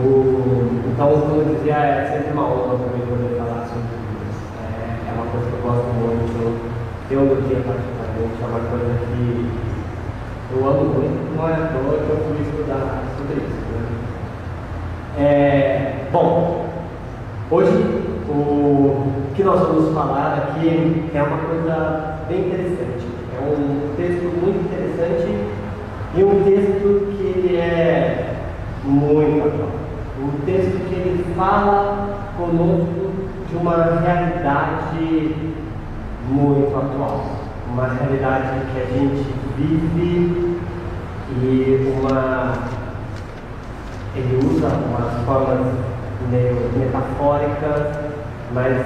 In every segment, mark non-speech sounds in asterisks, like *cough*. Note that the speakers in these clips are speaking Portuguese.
O, então, como eu dizia, é sempre uma honra para mim poder falar sobre isso. É, é uma coisa que eu gosto muito. Teologia, particularmente, é uma coisa que eu amo muito. Não é à toa que eu fui estudar sobre isso. Né? É, bom, hoje o que nós vamos falar aqui é uma coisa bem interessante. É um texto muito interessante e um texto que é muito atual. Um texto que ele fala conosco de uma realidade muito atual. Uma realidade que a gente vive e uma. Ele usa umas formas meio metafóricas, mas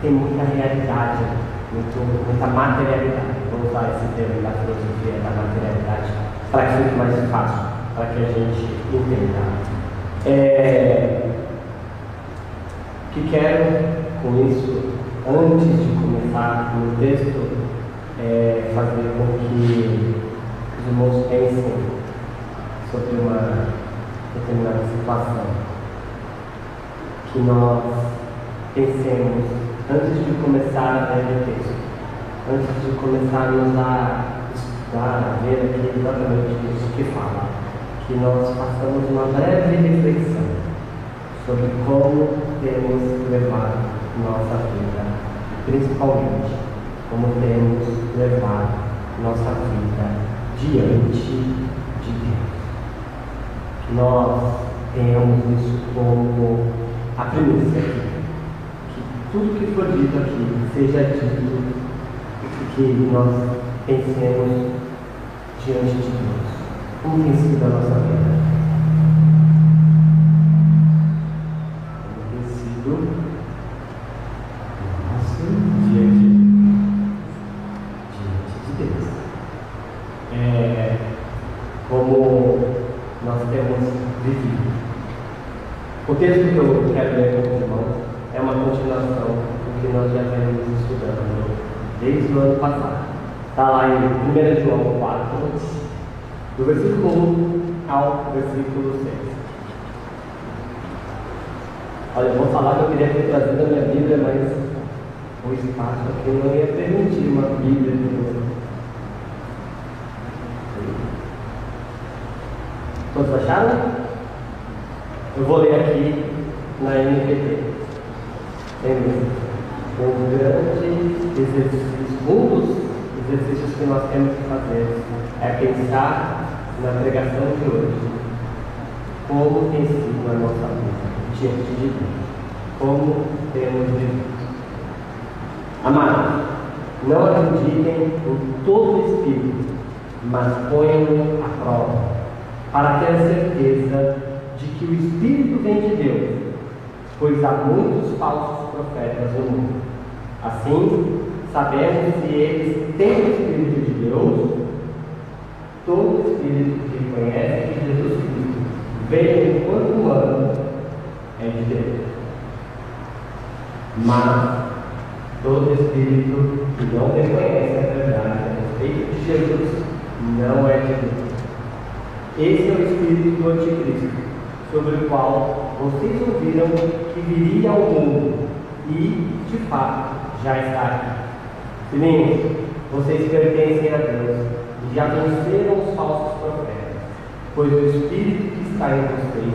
tem muita realidade, muito, muita materialidade. Vou usar esse termo da filosofia da materialidade para que fique mais fácil, para que a gente entenda. É, que quero com isso, antes de começar no texto, é fazer com que os irmãos pensem sobre uma determinada situação. Que nós pensemos antes de começar a ler o texto, antes de começarmos a estudar, a ver aqui exatamente isso que fala, que nós façamos uma breve reflexão sobre como temos levado nossa vida, principalmente como temos levado nossa vida diante de Deus. Que nós tenhamos isso como a premissa aqui. Que tudo que for dito aqui seja dito que nós pensemos diante de Deus. Como tem sido a nossa vida? Como tem sido nosso a dia diante de Deus? É, como nós temos vivido. O texto que eu quero ler com os irmãos é uma continuação do que nós já vemos estudando desde o ano passado. Está lá em 1 João 4, do versículo 1 ao versículo 6. Olha, eu vou falar que eu queria ter trazido a minha Bíblia, mas o espaço aqui não ia permitir uma Bíblia de novo. Todos acharam? Eu vou ler aqui na NPT. Tem um grande exercício, um dos exercícios que nós temos que fazer é pensar na pregação de hoje. Como tem sido a nossa vida diante de Deus? Como temos vivido? Amados, não acreditem em todo o Espírito, mas ponham-no à prova, para ter certeza de que o Espírito vem de Deus, pois há muitos falsos profetas no mundo. Assim, sabemos se eles têm o Espírito de Deus, todo Espírito que reconhece que Jesus Cristo veio enquanto humano é de Deus. Mas todo Espírito que não reconhece a verdade a respeito de Jesus não é de Deus. Esse é o Espírito do Anticristo, sobre o qual vocês ouviram que viria ao mundo e, de fato, já está aqui. Filhinhos, vocês pertencem a Deus e já venceram os falsos profetas, pois o Espírito que está em vocês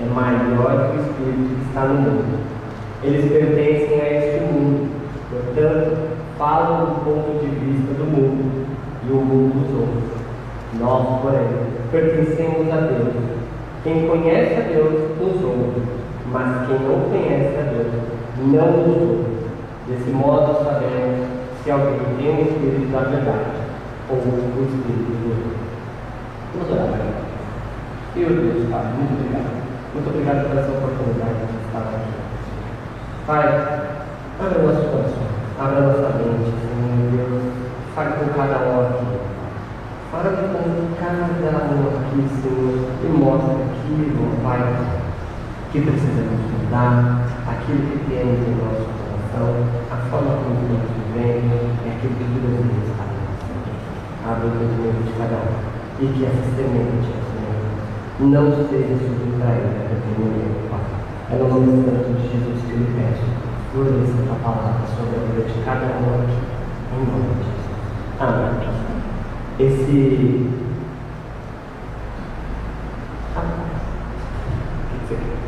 é maior que o Espírito que está no mundo. Eles pertencem a este mundo, portanto, falam do ponto de vista do mundo e o mundo dos outros. Nós, porém, pertencemos a Deus. Quem conhece a Deus nos ouve, mas quem não conhece a Deus não nos ouve. Desse modo sabemos se alguém tem o Espírito da verdade ou o Espírito do erro. Vamos orar, Pai. Meu Deus, Pai, muito obrigado. Muito obrigado por essa oportunidade de estar aqui. Pai, abra nosso coração, abra nossa mente, Senhor Deus. Fale com cada um aqui. Fala com cada um aqui, Senhor, e mostra aquilo, Pai, que precisamos mudar, aquilo que temos em nosso coração, a forma como nós vivemos, e aquilo que Deus nos está Abra o entendimento de cada um. E que essa semente, Senhor, não seja subtraída do Pai. É no nome santo de Jesus que eu peço, flores essa palavra sobre a vida de cada um aqui, em nome de Jesus. Amém. Esse. Ah, o que você quer?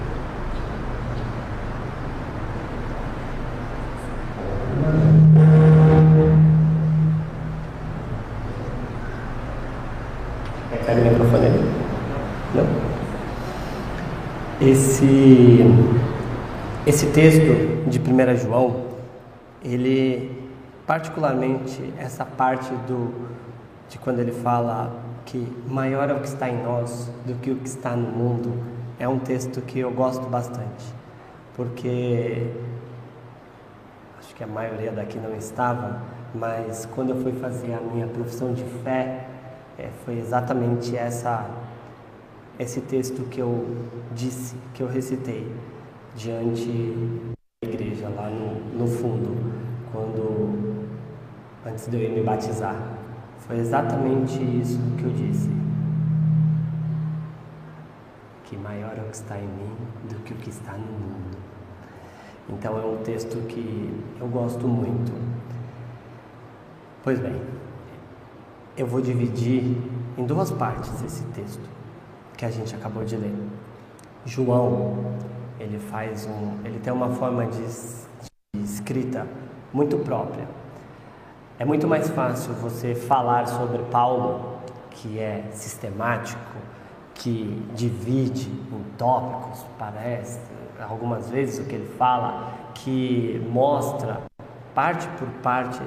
Pega o microfone ali. Não? Esse, esse texto de 1 João, ele, particularmente, essa parte do, de quando ele fala que maior é o que está em nós do que o que está no mundo, é um texto que eu gosto bastante, porque acho que a maioria daqui não estava, mas quando eu fui fazer a minha profissão de fé, é, foi exatamente essa esse texto que eu disse, que eu recitei diante da igreja lá no, no fundo, quando antes de eu ir me batizar. Foi exatamente isso que eu disse. Que maior é o que está em mim do que o que está no mundo. Então é um texto que eu gosto muito. Pois bem, eu vou dividir em duas partes esse texto que a gente acabou de ler. João, ele faz um, ele tem uma forma de, de escrita muito própria. É muito mais fácil você falar sobre Paulo, que é sistemático, que divide em tópicos, parece, algumas vezes o que ele fala, que mostra parte por parte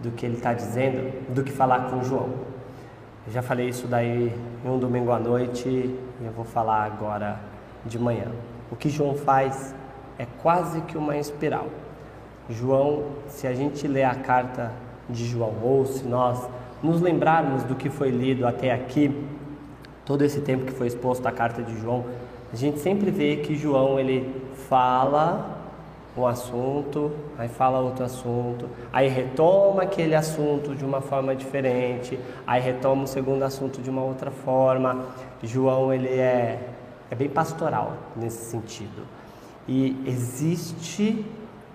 do que ele está dizendo do que falar com João. Eu já falei isso daí em um domingo à noite e eu vou falar agora de manhã. O que João faz é quase que uma espiral. João, se a gente ler a carta de João ou se nós nos lembrarmos do que foi lido até aqui, todo esse tempo que foi exposto a carta de João, a gente sempre vê que João ele fala um assunto, aí fala outro assunto, aí retoma aquele assunto de uma forma diferente, aí retoma o segundo assunto de uma outra forma. João ele é, é bem pastoral nesse sentido. E existe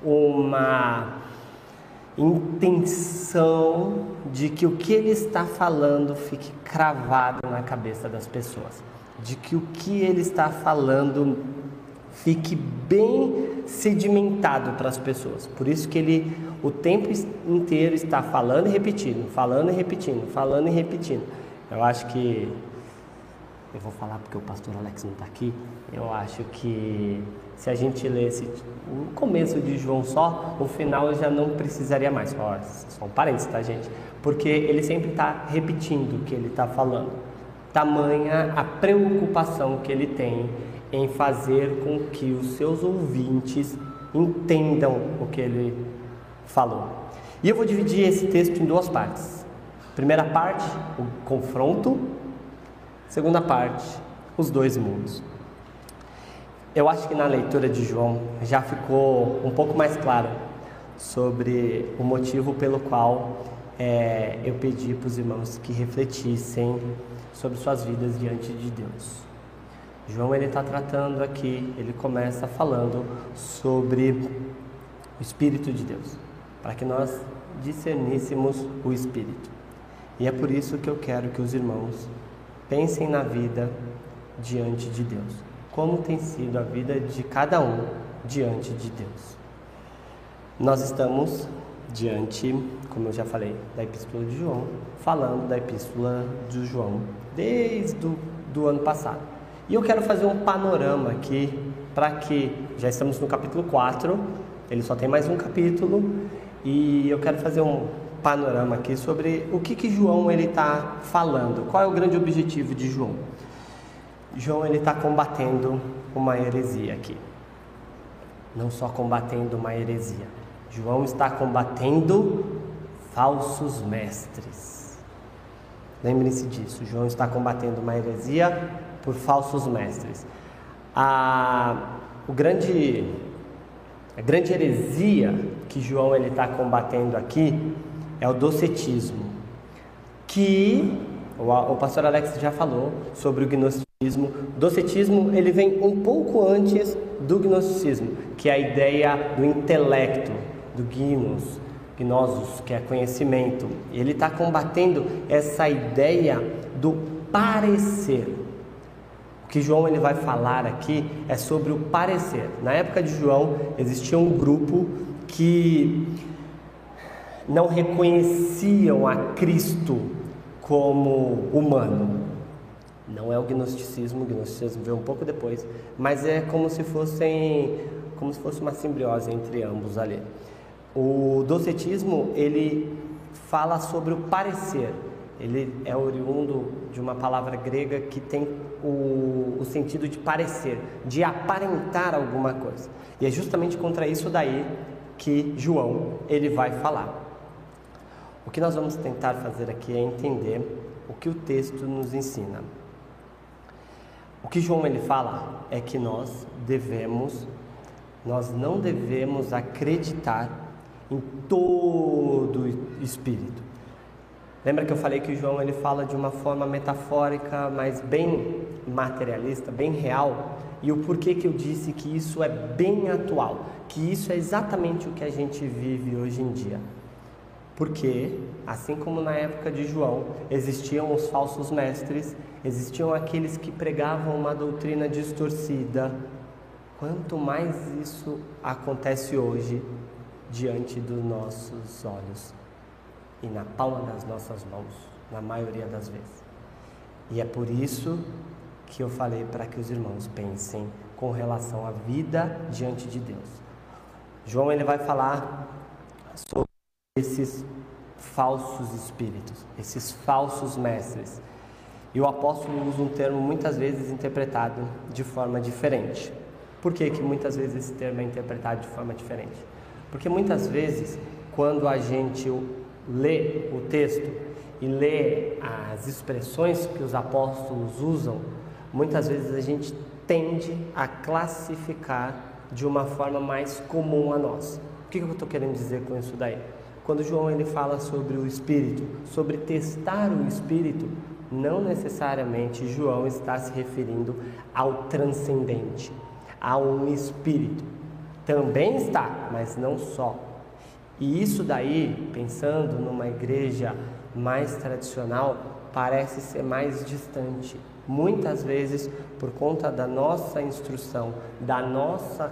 uma intenção de que o que ele está falando fique cravado na cabeça das pessoas, de que o que ele está falando fique bem sedimentado para as pessoas. Por isso que ele o tempo inteiro está falando e repetindo, falando e repetindo, falando e repetindo. Eu acho que eu vou falar porque o pastor Alex não está aqui. Eu acho que se a gente lesse o começo de João só, o final já não precisaria mais. Ó, só um parênteses, tá, gente? Porque ele sempre está repetindo o que ele está falando. Tamanha a preocupação que ele tem em fazer com que os seus ouvintes entendam o que ele falou. E eu vou dividir esse texto em duas partes. Primeira parte, o confronto. Segunda parte, os dois mundos. Eu acho que na leitura de João já ficou um pouco mais claro sobre o motivo pelo qual é, eu pedi para os irmãos que refletissem sobre suas vidas diante de Deus. João ele está tratando aqui, ele começa falando sobre o Espírito de Deus, para que nós discerníssemos o Espírito. E é por isso que eu quero que os irmãos pensem na vida diante de Deus, como tem sido a vida de cada um diante de Deus. Nós estamos diante, como eu já falei, da Epístola de João, falando da Epístola de João desde o do ano passado. E eu quero fazer um panorama aqui para que já estamos no capítulo 4, ele só tem mais um capítulo e eu quero fazer um panorama aqui sobre o que que João ele está falando. Qual é o grande objetivo de João? João ele está combatendo uma heresia aqui. Não só combatendo uma heresia. João está combatendo falsos mestres. Lembrem-se disso. João está combatendo uma heresia por falsos mestres. A, o grande, a grande heresia que João está combatendo aqui é o docetismo, que o, o pastor Alex já falou sobre o gnosticismo. O docetismo ele vem um pouco antes do gnosticismo, que é a ideia do intelecto, do gnos, gnosos, que é conhecimento. Ele está combatendo essa ideia do parecer. Que João ele vai falar aqui é sobre o parecer. Na época de João existia um grupo que não reconheciam a Cristo como humano. Não é o gnosticismo, o gnosticismo veio um pouco depois, mas é como se fossem, como se fosse uma simbiose entre ambos ali. O docetismo ele fala sobre o parecer. Ele é oriundo de uma palavra grega que tem o, o sentido de parecer, de aparentar alguma coisa. E é justamente contra isso daí que João ele vai falar. O que nós vamos tentar fazer aqui é entender o que o texto nos ensina. O que João ele fala é que nós devemos, nós não devemos acreditar em todo espírito. Lembra que eu falei que João ele fala de uma forma metafórica, mas bem materialista, bem real? E o porquê que eu disse que isso é bem atual, que isso é exatamente o que a gente vive hoje em dia. Porque, assim como na época de João, existiam os falsos mestres, existiam aqueles que pregavam uma doutrina distorcida. Quanto mais isso acontece hoje diante dos nossos olhos e na palma das nossas mãos, na maioria das vezes. E é por isso que eu falei para que os irmãos pensem com relação à vida diante de Deus. João ele vai falar sobre esses falsos espíritos, esses falsos mestres. E o apóstolo usa um termo muitas vezes interpretado de forma diferente. Por que, que muitas vezes esse termo é interpretado de forma diferente? Porque muitas vezes, quando a gente lê o texto e lê as expressões que os apóstolos usam, muitas vezes a gente tende a classificar de uma forma mais comum a nós. O que, eu estou querendo dizer com isso daí? Quando João ele fala sobre o espírito, sobre testar o espírito, não necessariamente João está se referindo ao transcendente, a um espírito. Também está, mas não só. E isso daí, pensando numa igreja mais tradicional, parece ser mais distante. Muitas vezes, por conta da nossa instrução, da nossa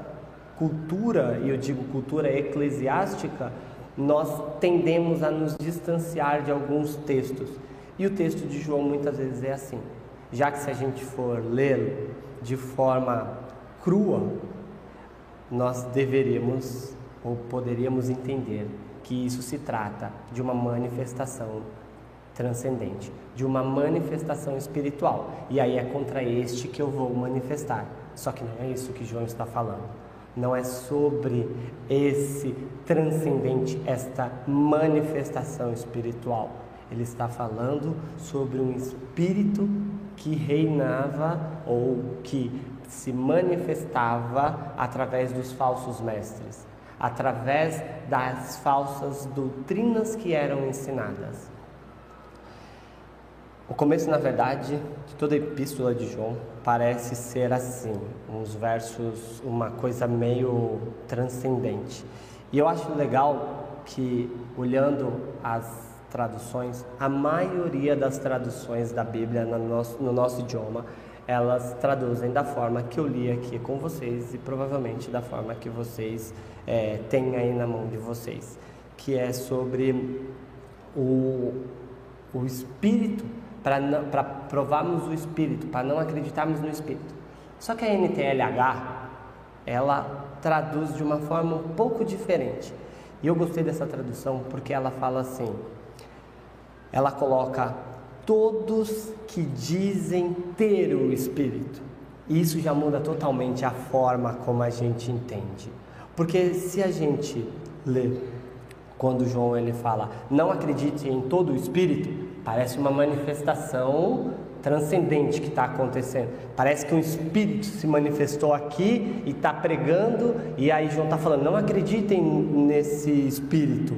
cultura, e eu digo cultura eclesiástica, nós tendemos a nos distanciar de alguns textos. E o texto de João muitas vezes é assim. Já que se a gente for lê-lo de forma crua, nós deveríamos ou poderíamos entender que isso se trata de uma manifestação transcendente, de uma manifestação espiritual. E aí é contra este que eu vou manifestar. Só que não é isso que João está falando não é sobre esse transcendente, esta manifestação espiritual. Ele está falando sobre um espírito que reinava ou que se manifestava através dos falsos mestres, através das falsas doutrinas que eram ensinadas. O começo, na verdade, de toda a epístola de João parece ser assim, uns versos, uma coisa meio transcendente. E eu acho legal que, olhando as traduções, a maioria das traduções da Bíblia no nosso, no nosso idioma, elas traduzem da forma que eu li aqui com vocês e provavelmente da forma que vocês é, têm aí na mão de vocês, que é sobre o, o Espírito para provarmos o Espírito, para não acreditarmos no Espírito. Só que a NTLH, ela traduz de uma forma um pouco diferente. E eu gostei dessa tradução porque ela fala assim: ela coloca todos que dizem ter o Espírito. Isso já muda totalmente a forma como a gente entende. Porque se a gente lê quando João ele fala, não acredite em todo o Espírito, Parece uma manifestação transcendente que está acontecendo. Parece que um espírito se manifestou aqui e está pregando, e aí João está falando: não acreditem nesse espírito.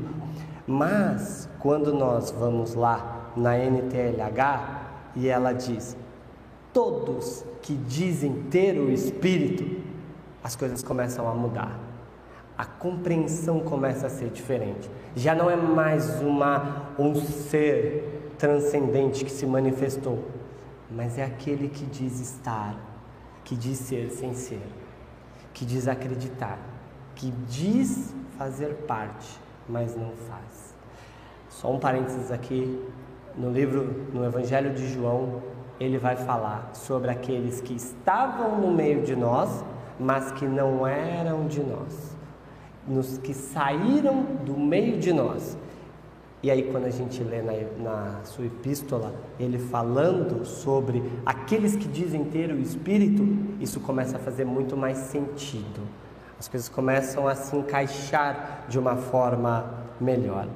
Mas quando nós vamos lá na NTLH e ela diz: todos que dizem ter o Espírito, as coisas começam a mudar. A compreensão começa a ser diferente. Já não é mais uma um ser transcendente que se manifestou, mas é aquele que diz estar, que diz ser sem ser, que diz acreditar, que diz fazer parte, mas não faz. Só um parênteses aqui, no livro, no Evangelho de João, ele vai falar sobre aqueles que estavam no meio de nós, mas que não eram de nós, nos que saíram do meio de nós. E aí, quando a gente lê na, na sua epístola, ele falando sobre aqueles que dizem ter o Espírito, isso começa a fazer muito mais sentido. As coisas começam a se encaixar de uma forma melhor.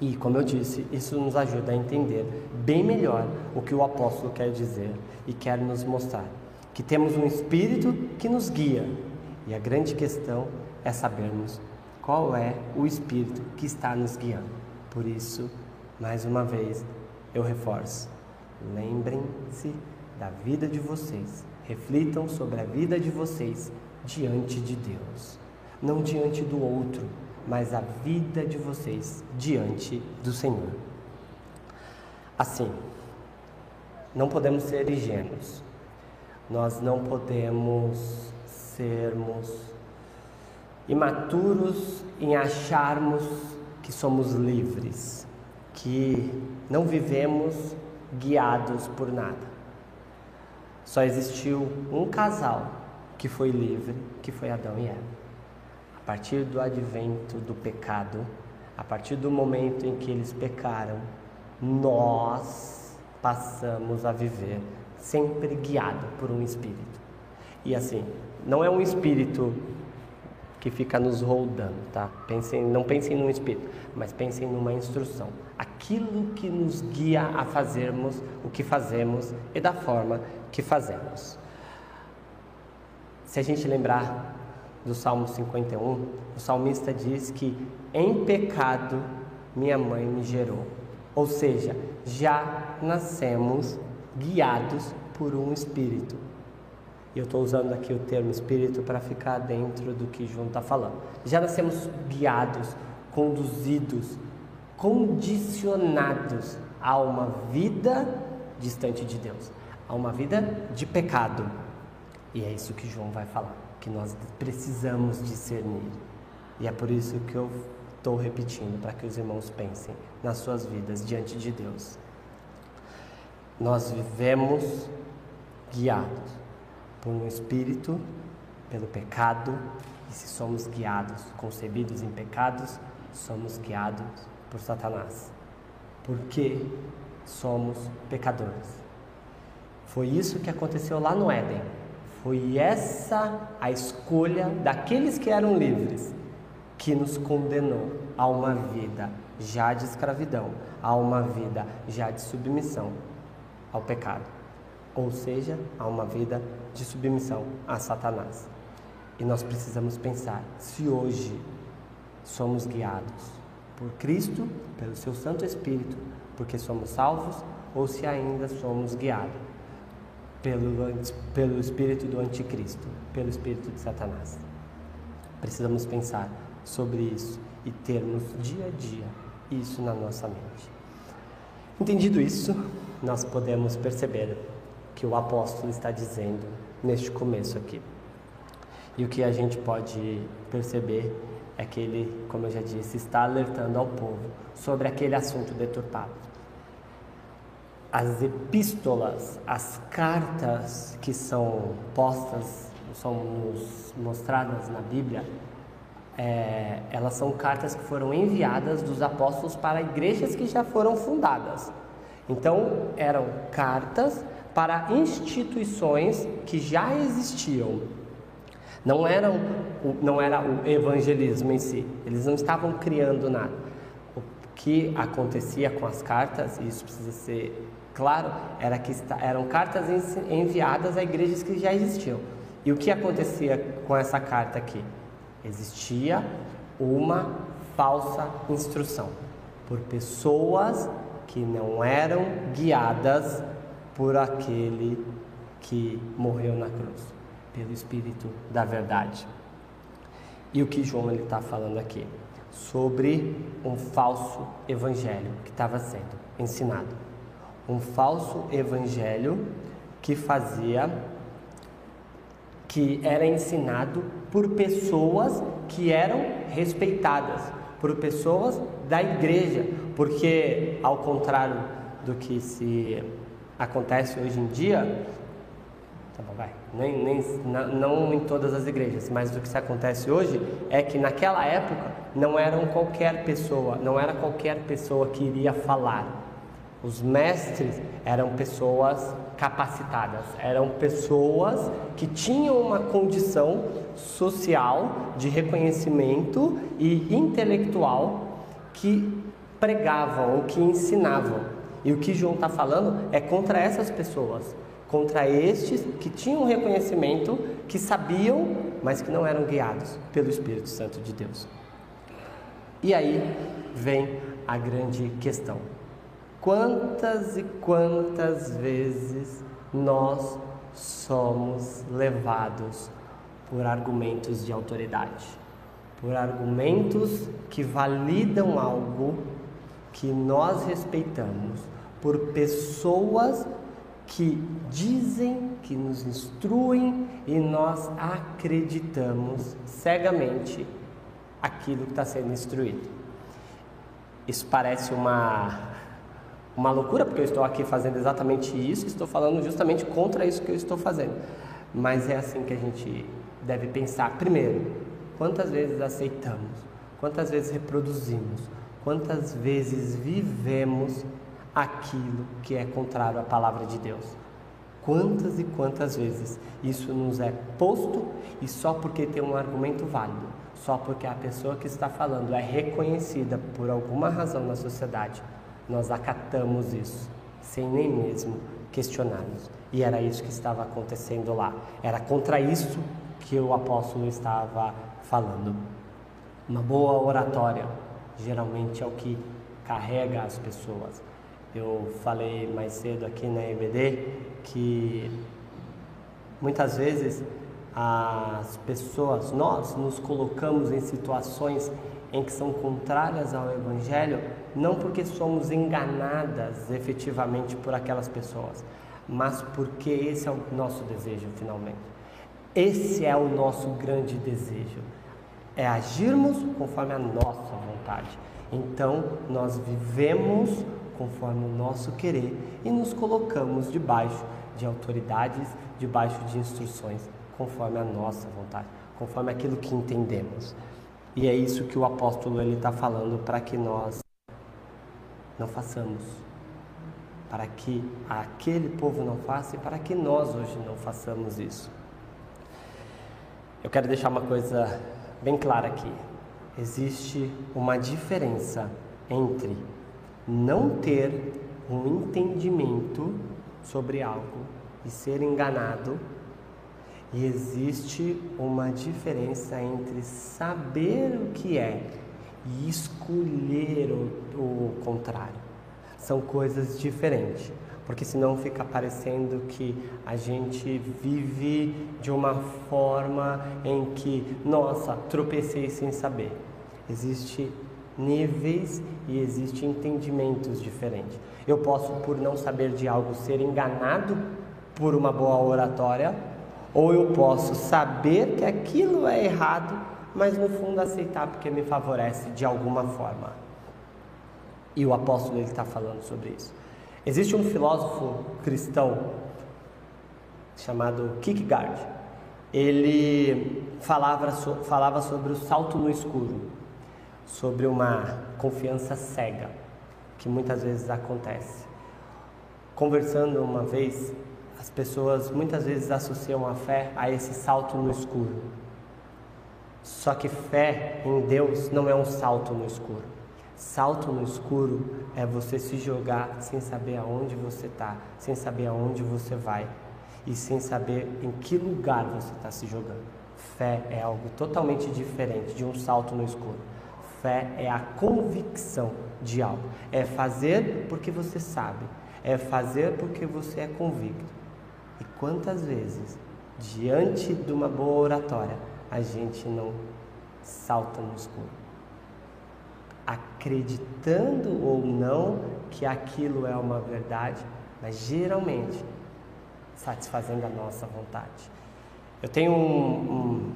E, como eu disse, isso nos ajuda a entender bem melhor o que o apóstolo quer dizer e quer nos mostrar. Que temos um Espírito que nos guia. E a grande questão é sabermos qual é o Espírito que está nos guiando. Por isso, mais uma vez, eu reforço: lembrem-se da vida de vocês, reflitam sobre a vida de vocês diante de Deus, não diante do outro mas a vida de vocês diante do Senhor. Assim, não podemos ser ingênuos, nós não podemos sermos imaturos em acharmos que somos livres, que não vivemos guiados por nada. Só existiu um casal que foi livre, que foi Adão e Eva partir do advento do pecado, a partir do momento em que eles pecaram, nós passamos a viver sempre guiado por um espírito. E assim, não é um espírito que fica nos roldando, tá? Pensem, não pensem num espírito, mas pensem numa instrução. Aquilo que nos guia a fazermos o que fazemos e da forma que fazemos. Se a gente lembrar do Salmo 51, o salmista diz que em pecado minha mãe me gerou. Ou seja, já nascemos guiados por um espírito. E eu estou usando aqui o termo espírito para ficar dentro do que João está falando. Já nascemos guiados, conduzidos, condicionados a uma vida distante de Deus, a uma vida de pecado. E é isso que João vai falar que nós precisamos discernir. E é por isso que eu estou repetindo, para que os irmãos pensem nas suas vidas diante de Deus. Nós vivemos guiados por um espírito, pelo pecado, e se somos guiados, concebidos em pecados, somos guiados por Satanás. Porque somos pecadores. Foi isso que aconteceu lá no Éden. Foi essa a escolha daqueles que eram livres que nos condenou a uma vida já de escravidão, a uma vida já de submissão ao pecado, ou seja, a uma vida de submissão a Satanás. E nós precisamos pensar se hoje somos guiados por Cristo, pelo seu Santo Espírito, porque somos salvos, ou se ainda somos guiados pelo, pelo espírito do anticristo, pelo espírito de Satanás. Precisamos pensar sobre isso e termos dia a dia isso na nossa mente. Entendido isso, nós podemos perceber que o apóstolo está dizendo neste começo aqui. E o que a gente pode perceber é que ele, como eu já disse, está alertando ao povo sobre aquele assunto deturpado as epístolas, as cartas que são postas, são nos mostradas na Bíblia, é, elas são cartas que foram enviadas dos apóstolos para igrejas que já foram fundadas. Então, eram cartas para instituições que já existiam. Não, eram, não era o evangelismo em si, eles não estavam criando nada. O que acontecia com as cartas, e isso precisa ser claro, era que eram cartas enviadas a igrejas que já existiam. E o que acontecia com essa carta aqui? Existia uma falsa instrução por pessoas que não eram guiadas por aquele que morreu na cruz, pelo Espírito da verdade. E o que João está falando aqui? Sobre um falso evangelho que estava sendo ensinado. Um falso evangelho que fazia, que era ensinado por pessoas que eram respeitadas, por pessoas da igreja, porque ao contrário do que se acontece hoje em dia, tá bom, vai, nem, nem, não em todas as igrejas, mas o que se acontece hoje é que naquela época não eram qualquer pessoa, não era qualquer pessoa que iria falar. Os mestres eram pessoas capacitadas, eram pessoas que tinham uma condição social de reconhecimento e intelectual que pregavam que ensinavam. E o que João está falando é contra essas pessoas, contra estes que tinham reconhecimento, que sabiam, mas que não eram guiados pelo Espírito Santo de Deus. E aí vem a grande questão. Quantas e quantas vezes nós somos levados por argumentos de autoridade, por argumentos que validam algo que nós respeitamos, por pessoas que dizem, que nos instruem e nós acreditamos cegamente aquilo que está sendo instruído. Isso parece uma uma loucura, porque eu estou aqui fazendo exatamente isso, estou falando justamente contra isso que eu estou fazendo. Mas é assim que a gente deve pensar. Primeiro, quantas vezes aceitamos, quantas vezes reproduzimos, quantas vezes vivemos aquilo que é contrário à palavra de Deus. Quantas e quantas vezes isso nos é posto e só porque tem um argumento válido, só porque a pessoa que está falando é reconhecida por alguma razão na sociedade, nós acatamos isso, sem nem mesmo questionarmos. E era isso que estava acontecendo lá. Era contra isso que o apóstolo estava falando. Uma boa oratória geralmente é o que carrega as pessoas. Eu falei mais cedo aqui na EBD que muitas vezes as pessoas, nós nos colocamos em situações em que são contrárias ao Evangelho, não porque somos enganadas efetivamente por aquelas pessoas, mas porque esse é o nosso desejo finalmente. Esse é o nosso grande desejo, é agirmos conforme a nossa vontade. Então, nós vivemos conforme o nosso querer e nos colocamos debaixo de autoridades, debaixo de instruções, conforme a nossa vontade, conforme aquilo que entendemos. E é isso que o apóstolo ele está falando para que nós não façamos, para que aquele povo não faça e para que nós hoje não façamos isso. Eu quero deixar uma coisa bem clara aqui. Existe uma diferença entre não ter um entendimento sobre algo e ser enganado e existe uma diferença entre saber o que é e escolher o, o contrário. São coisas diferentes, porque senão fica parecendo que a gente vive de uma forma em que, nossa, tropecei sem saber. Existem níveis e existem entendimentos diferentes. Eu posso, por não saber de algo, ser enganado por uma boa oratória ou eu posso saber que aquilo é errado, mas no fundo aceitar porque me favorece de alguma forma. E o apóstolo está falando sobre isso. Existe um filósofo cristão chamado Kierkegaard. Ele falava, falava sobre o salto no escuro, sobre uma confiança cega que muitas vezes acontece. Conversando uma vez as pessoas muitas vezes associam a fé a esse salto no escuro. Só que fé em Deus não é um salto no escuro. Salto no escuro é você se jogar sem saber aonde você está, sem saber aonde você vai e sem saber em que lugar você está se jogando. Fé é algo totalmente diferente de um salto no escuro. Fé é a convicção de algo, é fazer porque você sabe, é fazer porque você é convicto. quantas vezes, diante de uma boa oratória, a gente não salta no escuro? Acreditando ou não que aquilo é uma verdade, mas geralmente satisfazendo a nossa vontade. Eu tenho um, um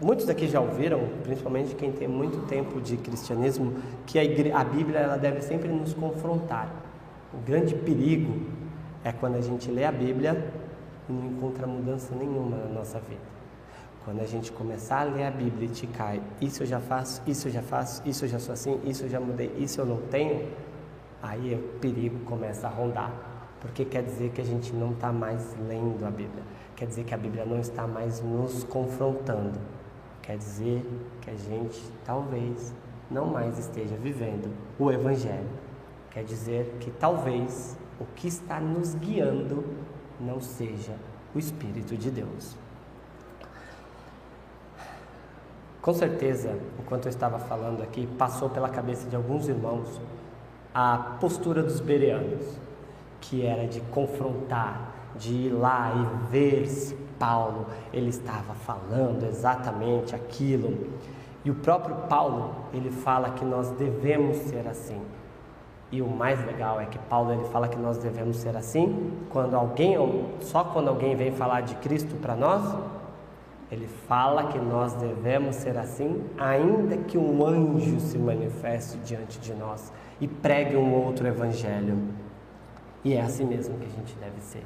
Muitos daqui já ouviram, principalmente quem tem muito tempo de cristianismo, que a, igre... a Bíblia ela deve sempre nos confrontar. O grande perigo é quando a gente lê a Bíblia e não encontra mudança nenhuma na nossa vida. Quando a gente começar a ler a Bíblia e te cai, isso eu já faço, isso eu já faço, isso eu já sou assim, isso eu já mudei, isso eu não tenho, aí o perigo começa a rondar. Porque quer dizer que a gente não está mais lendo a Bíblia, quer dizer que a Bíblia não está mais nos confrontando Quer dizer que a gente talvez não mais esteja vivendo o Evangelho. Quer dizer que talvez o que está nos guiando não seja o Espírito de Deus. Com certeza, enquanto eu estava falando aqui, passou pela cabeça de alguns irmãos a postura dos bereanos, que era de confrontar, de ir lá e ver se Paulo ele estava falando exatamente aquilo. E o próprio Paulo ele fala que nós devemos ser assim. E o mais legal é que Paulo ele fala que nós devemos ser assim quando alguém só quando alguém vem falar de Cristo para nós, ele fala que nós devemos ser assim, ainda que um anjo se manifeste diante de nós e pregue um outro evangelho. E é assim mesmo que a gente deve ser.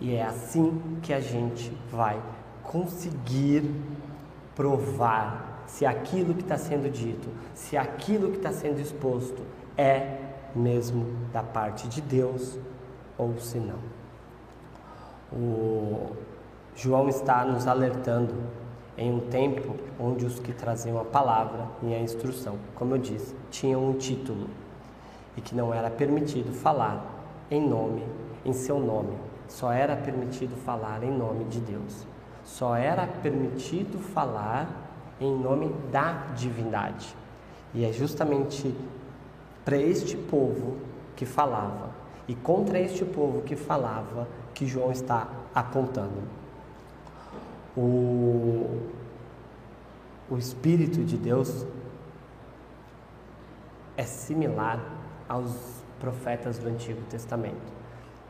E é assim que a gente vai conseguir provar se aquilo que está sendo dito, se aquilo que está sendo exposto é mesmo da parte de Deus ou se não. O João está nos alertando em um tempo onde os que traziam a palavra e a instrução, como eu disse, tinham um título e que não era permitido falar em nome, em seu nome, só era permitido falar em nome de Deus. Só era permitido falar em nome da divindade. E é justamente para este povo que falava e contra este povo que falava que João está apontando. O, o Espírito de Deus é similar aos profetas do Antigo Testamento.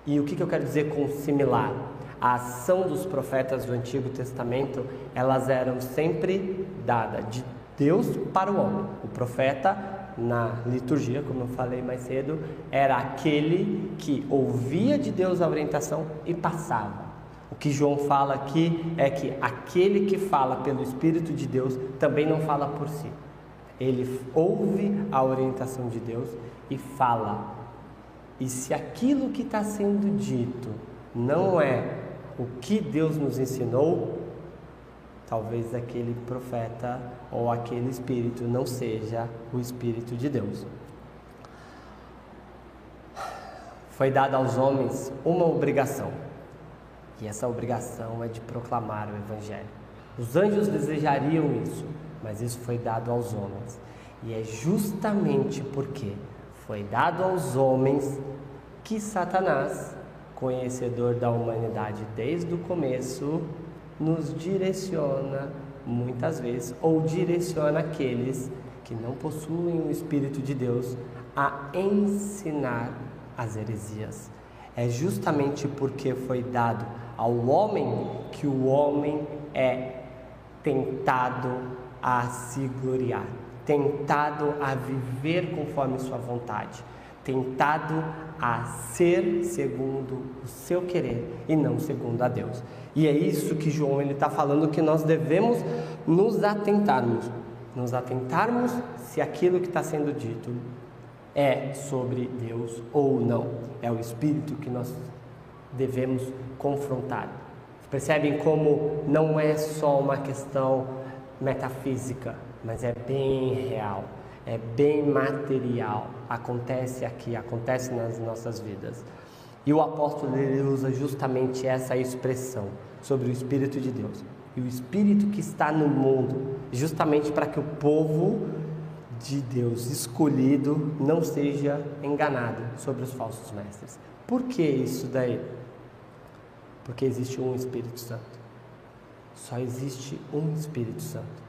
E o que, que eu quero dizer com similar? A ação dos profetas do Antigo Testamento, elas eram sempre dadas de Deus para o homem. O profeta, na liturgia, como eu falei mais cedo, era aquele que ouvia de Deus a orientação e passava. O que João fala aqui é que aquele que fala pelo Espírito de Deus também não fala por si. Ele ouve a orientação de Deus e fala e se aquilo que está sendo dito não é o que Deus nos ensinou, talvez aquele profeta ou aquele espírito não seja o espírito de Deus. Foi dada aos homens uma obrigação, e essa obrigação é de proclamar o Evangelho. Os anjos desejariam isso, mas isso foi dado aos homens, e é justamente porque foi dado aos homens que Satanás, conhecedor da humanidade desde o começo, nos direciona muitas vezes, ou direciona aqueles que não possuem o Espírito de Deus a ensinar as heresias. É justamente porque foi dado ao homem que o homem é tentado a se gloriar, tentado a viver conforme sua vontade tentado a ser segundo o seu querer e não segundo a Deus. E é isso que João ele está falando que nós devemos nos atentarmos, nos atentarmos se aquilo que está sendo dito é sobre Deus ou não. É o Espírito que nós devemos confrontar. Percebem como não é só uma questão metafísica, mas é bem real é bem material, acontece aqui, acontece nas nossas vidas. E o apóstolo ele usa justamente essa expressão sobre o Espírito de Deus. E o Espírito que está no mundo, justamente para que o povo de Deus escolhido não seja enganado sobre os falsos mestres. Por que isso daí? Porque existe um Espírito Santo. Só existe um Espírito Santo.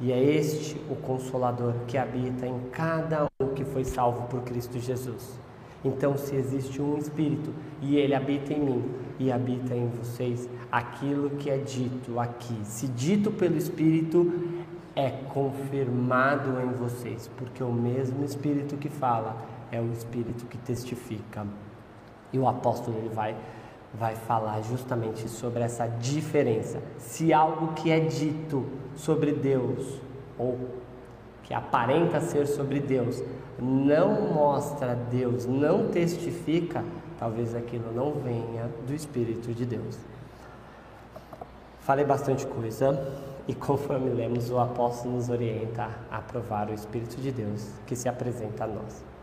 E é este o Consolador que habita em cada um que foi salvo por Cristo Jesus. Então, se existe um Espírito e ele habita em mim e habita em vocês, aquilo que é dito aqui, se dito pelo Espírito, é confirmado em vocês, porque o mesmo Espírito que fala é o Espírito que testifica. E o apóstolo ele vai vai falar justamente sobre essa diferença. Se algo que é dito sobre Deus ou que aparenta ser sobre Deus não mostra Deus, não testifica, talvez aquilo não venha do Espírito de Deus. Falei bastante coisa e conforme lemos, o apóstolo nos orienta a provar o Espírito de Deus que se apresenta a nós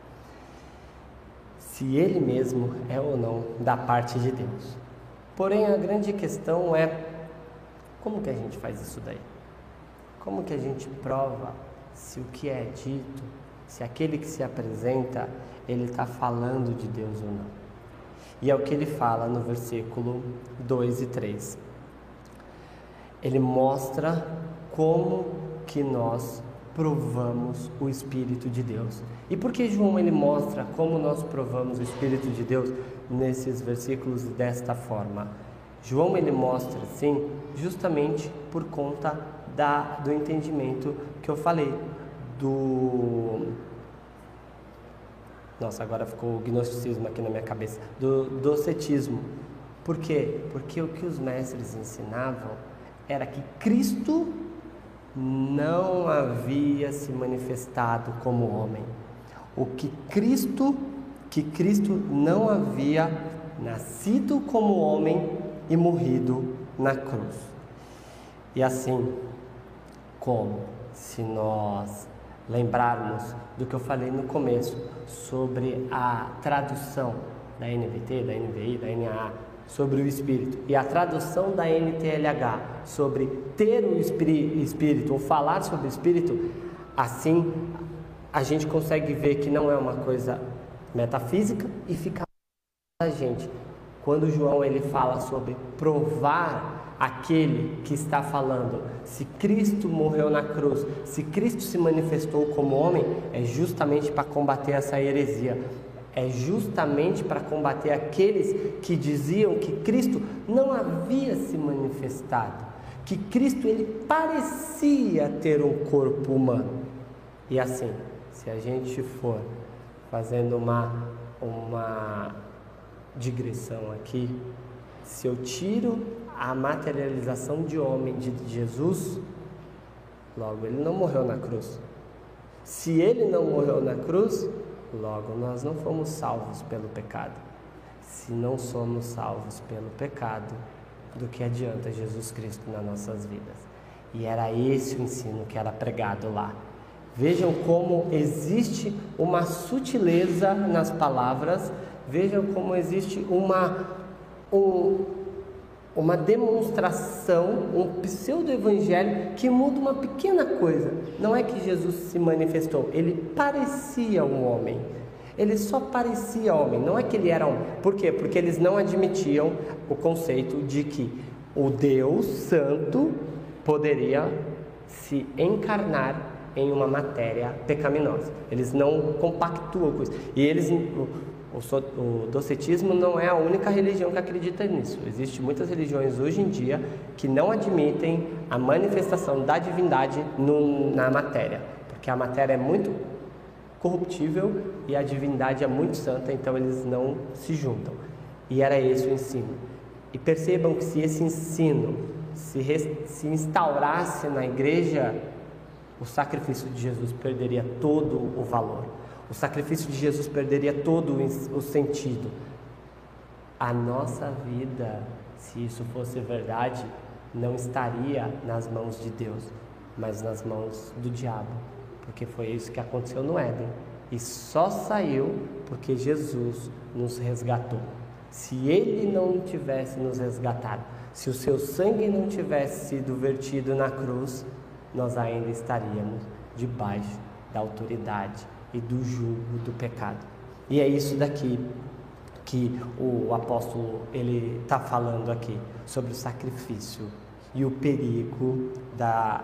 se ele mesmo é ou não da parte de Deus. Porém, a grande questão é como que a gente faz isso daí? Como que a gente prova se o que é dito, se aquele que se apresenta, ele está falando de Deus ou não? E é o que ele fala no versículo 2 e 3. Ele mostra como que nós provamos o Espírito de Deus. E por que João ele mostra como nós provamos o Espírito de Deus nesses versículos desta forma? João ele mostra assim justamente por conta da, do entendimento que eu falei do nossa, agora ficou o gnosticismo aqui na minha cabeça, do docetismo. Por quê? Porque o que os mestres ensinavam era que Cristo não havia se manifestado como homem. O que Cristo, que Cristo não havia nascido como homem e morrido na cruz. E assim, como se nós lembrarmos do que eu falei no começo sobre a tradução da NVT, da NVI, da NAA sobre o espírito e a tradução da NTLH sobre ter o espírito ou falar sobre o espírito, assim a gente consegue ver que não é uma coisa metafísica e fica a gente. Quando João ele fala sobre provar aquele que está falando, se Cristo morreu na cruz, se Cristo se manifestou como homem, é justamente para combater essa heresia é justamente para combater aqueles que diziam que Cristo não havia se manifestado, que Cristo ele parecia ter um corpo humano. E assim, se a gente for fazendo uma uma digressão aqui, se eu tiro a materialização de homem de Jesus, logo ele não morreu na cruz. Se ele não morreu na cruz, Logo, nós não fomos salvos pelo pecado. Se não somos salvos pelo pecado, do que adianta Jesus Cristo nas nossas vidas? E era esse o ensino que era pregado lá. Vejam como existe uma sutileza nas palavras, vejam como existe uma, um, uma demonstração, um pseudo-evangelho que muda uma pequena coisa. Não é que Jesus se manifestou, ele parecia um homem. Ele só parecia homem, não é que ele era um. Por quê? Porque eles não admitiam o conceito de que o Deus Santo poderia se encarnar em uma matéria pecaminosa. Eles não compactuam com isso. E eles o, so, o docetismo não é a única religião que acredita nisso. Existem muitas religiões hoje em dia que não admitem a manifestação da divindade no, na matéria, porque a matéria é muito corruptível e a divindade é muito santa, então eles não se juntam. E era esse o ensino. E percebam que se esse ensino se, se instaurasse na igreja, o sacrifício de Jesus perderia todo o valor. O sacrifício de Jesus perderia todo o sentido. A nossa vida, se isso fosse verdade, não estaria nas mãos de Deus, mas nas mãos do diabo, porque foi isso que aconteceu no Éden. E só saiu porque Jesus nos resgatou. Se ele não tivesse nos resgatado, se o seu sangue não tivesse sido vertido na cruz, nós ainda estaríamos debaixo da autoridade e do jugo do pecado. E é isso daqui que o apóstolo ele está falando aqui sobre o sacrifício e o perigo da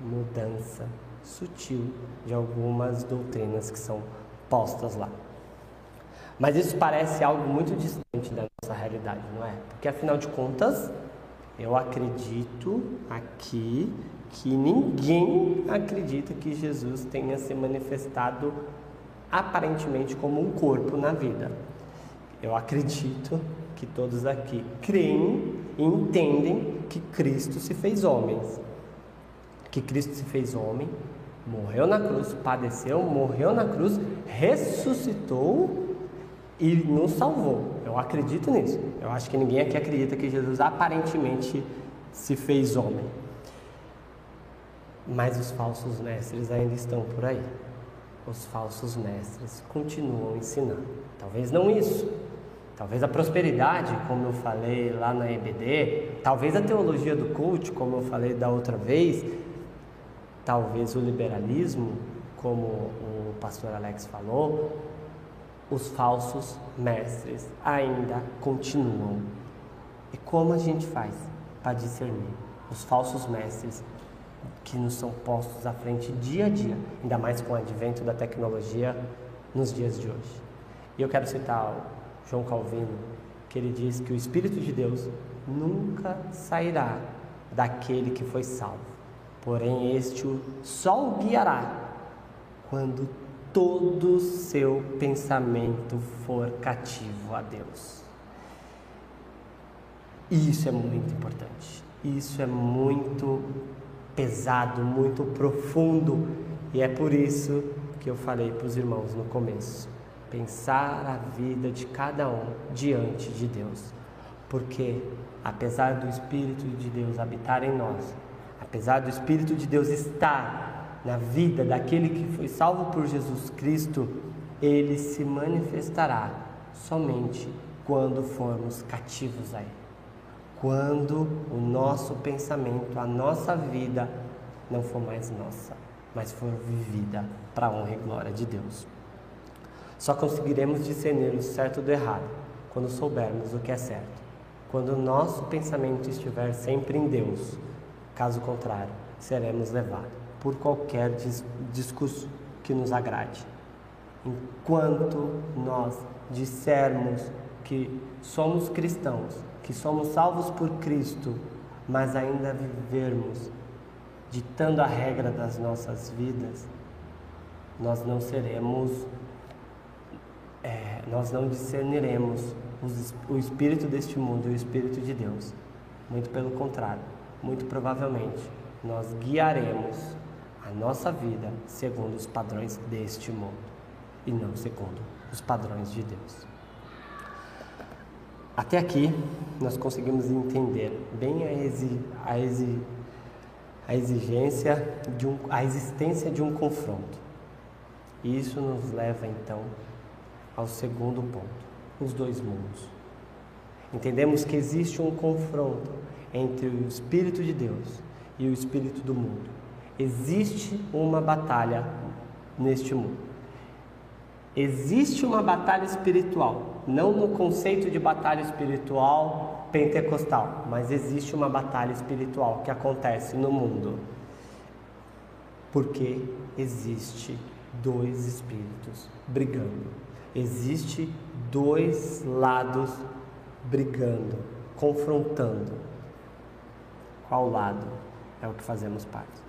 mudança sutil de algumas doutrinas que são postas lá. Mas isso parece algo muito distante da nossa realidade, não é? Porque afinal de contas, eu acredito aqui que ninguém acredita que Jesus tenha se manifestado aparentemente como um corpo na vida. Eu acredito que todos aqui creem e entendem que Cristo se fez homem. Que Cristo se fez homem, morreu na cruz, padeceu, morreu na cruz, ressuscitou e nos salvou. Eu acredito nisso. Eu acho que ninguém aqui acredita que Jesus aparentemente se fez homem. Mas os falsos mestres ainda estão por aí. Os falsos mestres continuam ensinando. Talvez não isso. Talvez a prosperidade, como eu falei lá na EBD, talvez a teologia do culto, como eu falei da outra vez, talvez o liberalismo, como o pastor Alex falou, os falsos mestres ainda continuam. E como a gente faz para discernir os falsos mestres que nos são postos à frente dia a dia, ainda mais com o advento da tecnologia nos dias de hoje? E eu quero citar João Calvino, que ele diz que o Espírito de Deus nunca sairá daquele que foi salvo, porém este só o guiará quando todo seu pensamento for cativo a Deus. Isso é muito importante. Isso é muito pesado, muito profundo. E é por isso que eu falei para os irmãos no começo: pensar a vida de cada um diante de Deus. Porque, apesar do Espírito de Deus habitar em nós, apesar do Espírito de Deus estar na vida daquele que foi salvo por Jesus Cristo, ele se manifestará somente quando formos cativos a Ele. Quando o nosso pensamento, a nossa vida não for mais nossa, mas for vivida para a honra e glória de Deus. Só conseguiremos discernir o certo do errado quando soubermos o que é certo. Quando o nosso pensamento estiver sempre em Deus, caso contrário, seremos levados por qualquer discurso que nos agrade. Enquanto nós dissermos que somos cristãos, que somos salvos por Cristo, mas ainda vivermos ditando a regra das nossas vidas, nós não seremos, é, nós não discerniremos os, o espírito deste mundo e o espírito de Deus. Muito pelo contrário, muito provavelmente nós guiaremos a nossa vida segundo os padrões deste mundo e não segundo os padrões de Deus. Até aqui nós conseguimos entender bem a, exi, a, exi, a exigência de um, a existência de um confronto. E isso nos leva então ao segundo ponto, os dois mundos. Entendemos que existe um confronto entre o Espírito de Deus e o Espírito do mundo. Existe uma batalha neste mundo. Existe uma batalha espiritual, não no conceito de batalha espiritual pentecostal, mas existe uma batalha espiritual que acontece no mundo. Porque existe dois espíritos brigando. Existe dois lados brigando, confrontando. Qual lado é o que fazemos parte?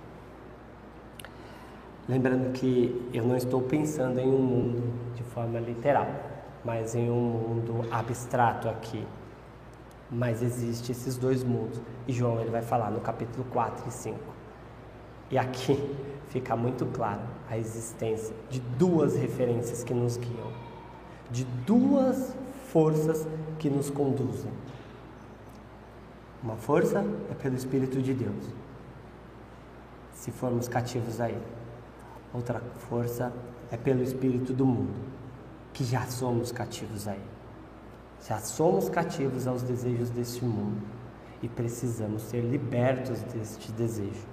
Lembrando que eu não estou pensando em um mundo de forma literal, mas em um mundo abstrato aqui. Mas existem esses dois mundos. E João ele vai falar no capítulo 4 e 5. E aqui *laughs* fica muito claro a existência de duas referências que nos guiam, de duas forças que nos conduzem. Uma força é pelo Espírito de Deus, se formos cativos a Ele. Outra força é pelo espírito do mundo, que já somos cativos a ele. Já somos cativos aos desejos deste mundo e precisamos ser libertos deste desejo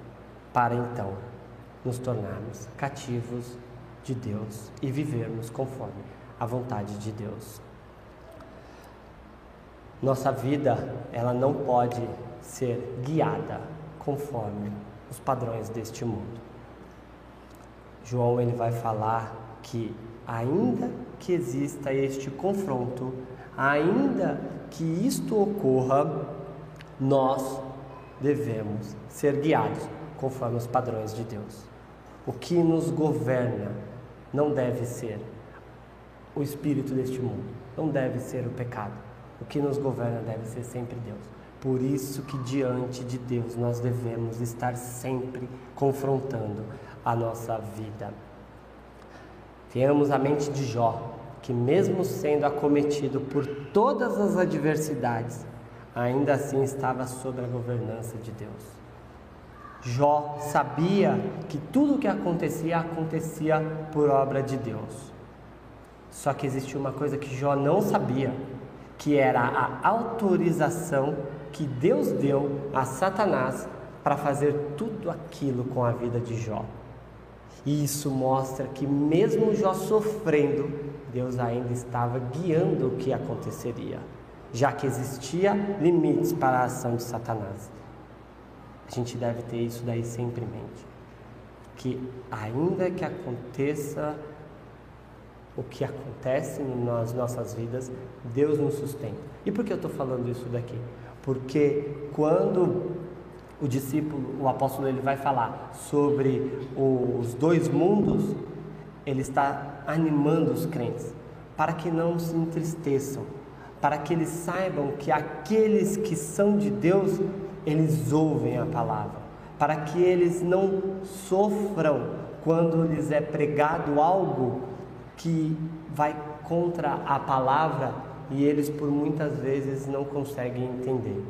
para então nos tornarmos cativos de Deus e vivermos conforme a vontade de Deus. Nossa vida, ela não pode ser guiada conforme os padrões deste mundo. João ele vai falar que ainda que exista este confronto, ainda que isto ocorra, nós devemos ser guiados conforme os padrões de Deus. O que nos governa não deve ser o espírito deste mundo, não deve ser o pecado. O que nos governa deve ser sempre Deus. Por isso que diante de Deus nós devemos estar sempre confrontando a nossa vida. Tenhamos a mente de Jó, que mesmo sendo acometido por todas as adversidades, ainda assim estava sob a governança de Deus. Jó sabia que tudo o que acontecia acontecia por obra de Deus. Só que existia uma coisa que Jó não sabia, que era a autorização que Deus deu a Satanás para fazer tudo aquilo com a vida de Jó. E isso mostra que, mesmo Jó sofrendo, Deus ainda estava guiando o que aconteceria, já que existia limites para a ação de Satanás. A gente deve ter isso daí sempre em mente. Que ainda que aconteça o que acontece nas nossas vidas, Deus nos sustenta. E por que eu estou falando isso daqui? Porque quando o discípulo, o apóstolo, ele vai falar sobre os dois mundos, ele está animando os crentes para que não se entristeçam, para que eles saibam que aqueles que são de Deus, eles ouvem a palavra, para que eles não sofram quando lhes é pregado algo que vai contra a palavra e eles por muitas vezes não conseguem entender.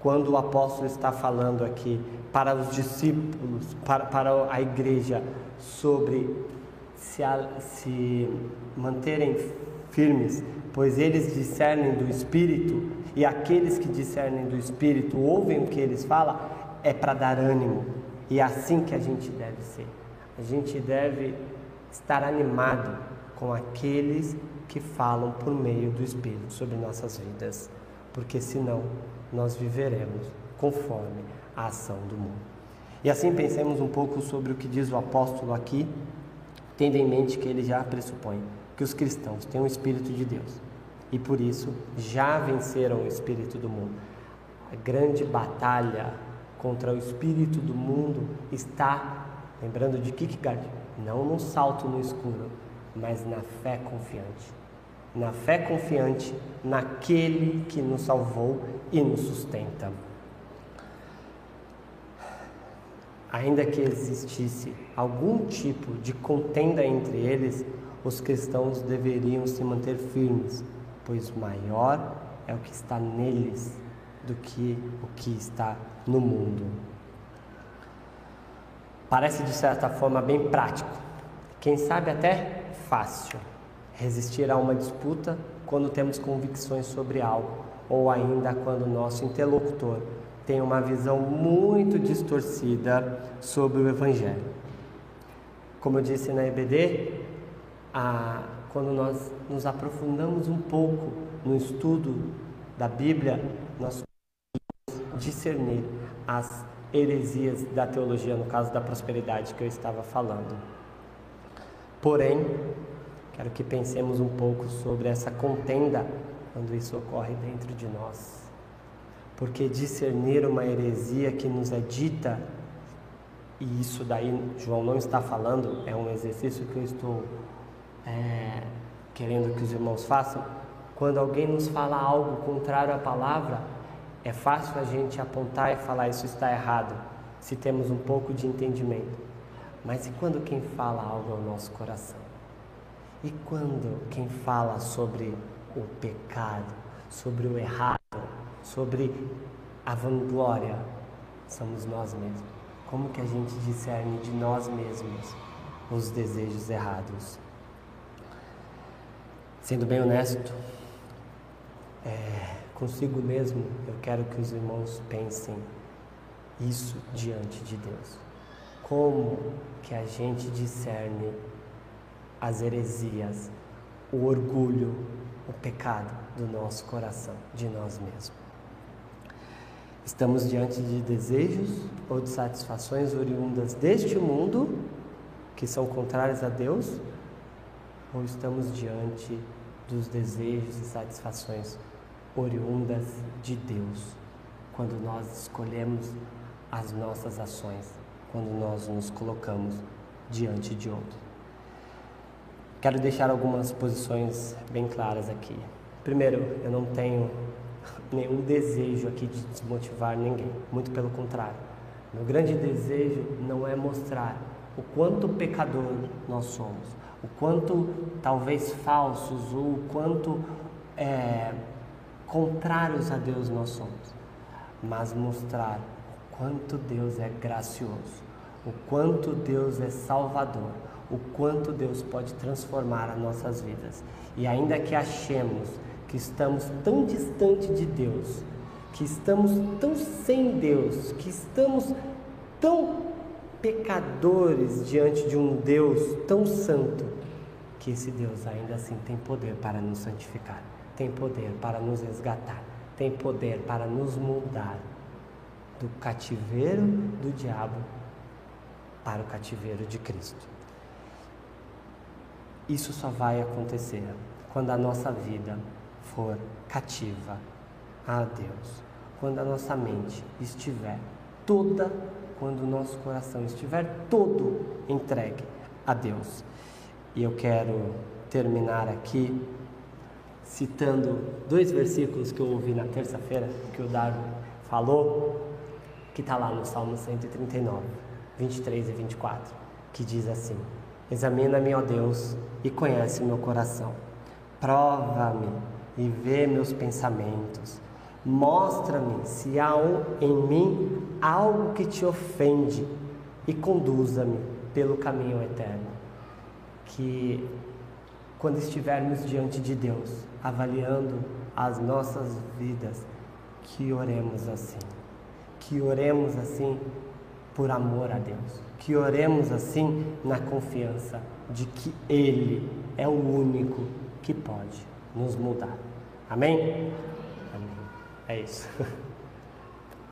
Quando o apóstolo está falando aqui para os discípulos, para, para a igreja, sobre se, se manterem firmes, pois eles discernem do Espírito, e aqueles que discernem do Espírito ouvem o que eles falam, é para dar ânimo. E é assim que a gente deve ser. A gente deve estar animado com aqueles que falam por meio do Espírito sobre nossas vidas, porque senão nós viveremos conforme a ação do mundo. E assim pensemos um pouco sobre o que diz o apóstolo aqui, tendo em mente que ele já pressupõe que os cristãos têm o Espírito de Deus e por isso já venceram o Espírito do mundo. A grande batalha contra o Espírito do mundo está, lembrando de Kierkegaard, não no salto no escuro, mas na fé confiante. Na fé confiante naquele que nos salvou e nos sustenta. Ainda que existisse algum tipo de contenda entre eles, os cristãos deveriam se manter firmes, pois maior é o que está neles do que o que está no mundo. Parece de certa forma bem prático, quem sabe até fácil, resistir a uma disputa quando temos convicções sobre algo ou ainda quando nosso interlocutor tem uma visão muito distorcida sobre o Evangelho. Como eu disse na EBD, a, quando nós nos aprofundamos um pouco no estudo da Bíblia, nós discernir as heresias da teologia, no caso da prosperidade que eu estava falando. Porém, quero que pensemos um pouco sobre essa contenda quando isso ocorre dentro de nós. Porque discernir uma heresia que nos é dita, e isso daí João não está falando, é um exercício que eu estou é, querendo que os irmãos façam. Quando alguém nos fala algo contrário à palavra, é fácil a gente apontar e falar isso está errado, se temos um pouco de entendimento. Mas e quando quem fala algo ao nosso coração? E quando quem fala sobre o pecado, sobre o errado, sobre a vanglória, somos nós mesmos? Como que a gente discerne de nós mesmos os desejos errados? Sendo bem honesto, é, consigo mesmo, eu quero que os irmãos pensem isso diante de Deus. Como que a gente discerne as heresias, o orgulho, o pecado do nosso coração, de nós mesmos. Estamos diante de desejos ou de satisfações oriundas deste mundo, que são contrários a Deus, ou estamos diante dos desejos e satisfações oriundas de Deus, quando nós escolhemos as nossas ações, quando nós nos colocamos diante de outro. Quero deixar algumas posições bem claras aqui. Primeiro, eu não tenho *laughs* nenhum desejo aqui de desmotivar ninguém, muito pelo contrário. Meu grande desejo não é mostrar o quanto pecador nós somos, o quanto talvez falsos ou o quanto é, contrários a Deus nós somos, mas mostrar o quanto Deus é gracioso, o quanto Deus é salvador, o quanto Deus pode transformar as nossas vidas. E ainda que achemos que estamos tão distante de Deus, que estamos tão sem Deus, que estamos tão pecadores diante de um Deus tão santo, que esse Deus ainda assim tem poder para nos santificar, tem poder para nos resgatar, tem poder para nos mudar do cativeiro do diabo para o cativeiro de Cristo. Isso só vai acontecer quando a nossa vida for cativa a Deus, quando a nossa mente estiver toda, quando o nosso coração estiver todo entregue a Deus. E eu quero terminar aqui citando dois versículos que eu ouvi na terça-feira, que o Darwin falou, que está lá no Salmo 139, 23 e 24, que diz assim: Examina-me, ó Deus, e conhece meu coração. Prova-me e vê meus pensamentos. Mostra-me se há um, em mim algo que te ofende e conduza-me pelo caminho eterno. Que quando estivermos diante de Deus, avaliando as nossas vidas, que oremos assim. Que oremos assim por amor a Deus. Que oremos assim na confiança de que Ele é o único que pode nos mudar. Amém? Amém. É isso. *laughs*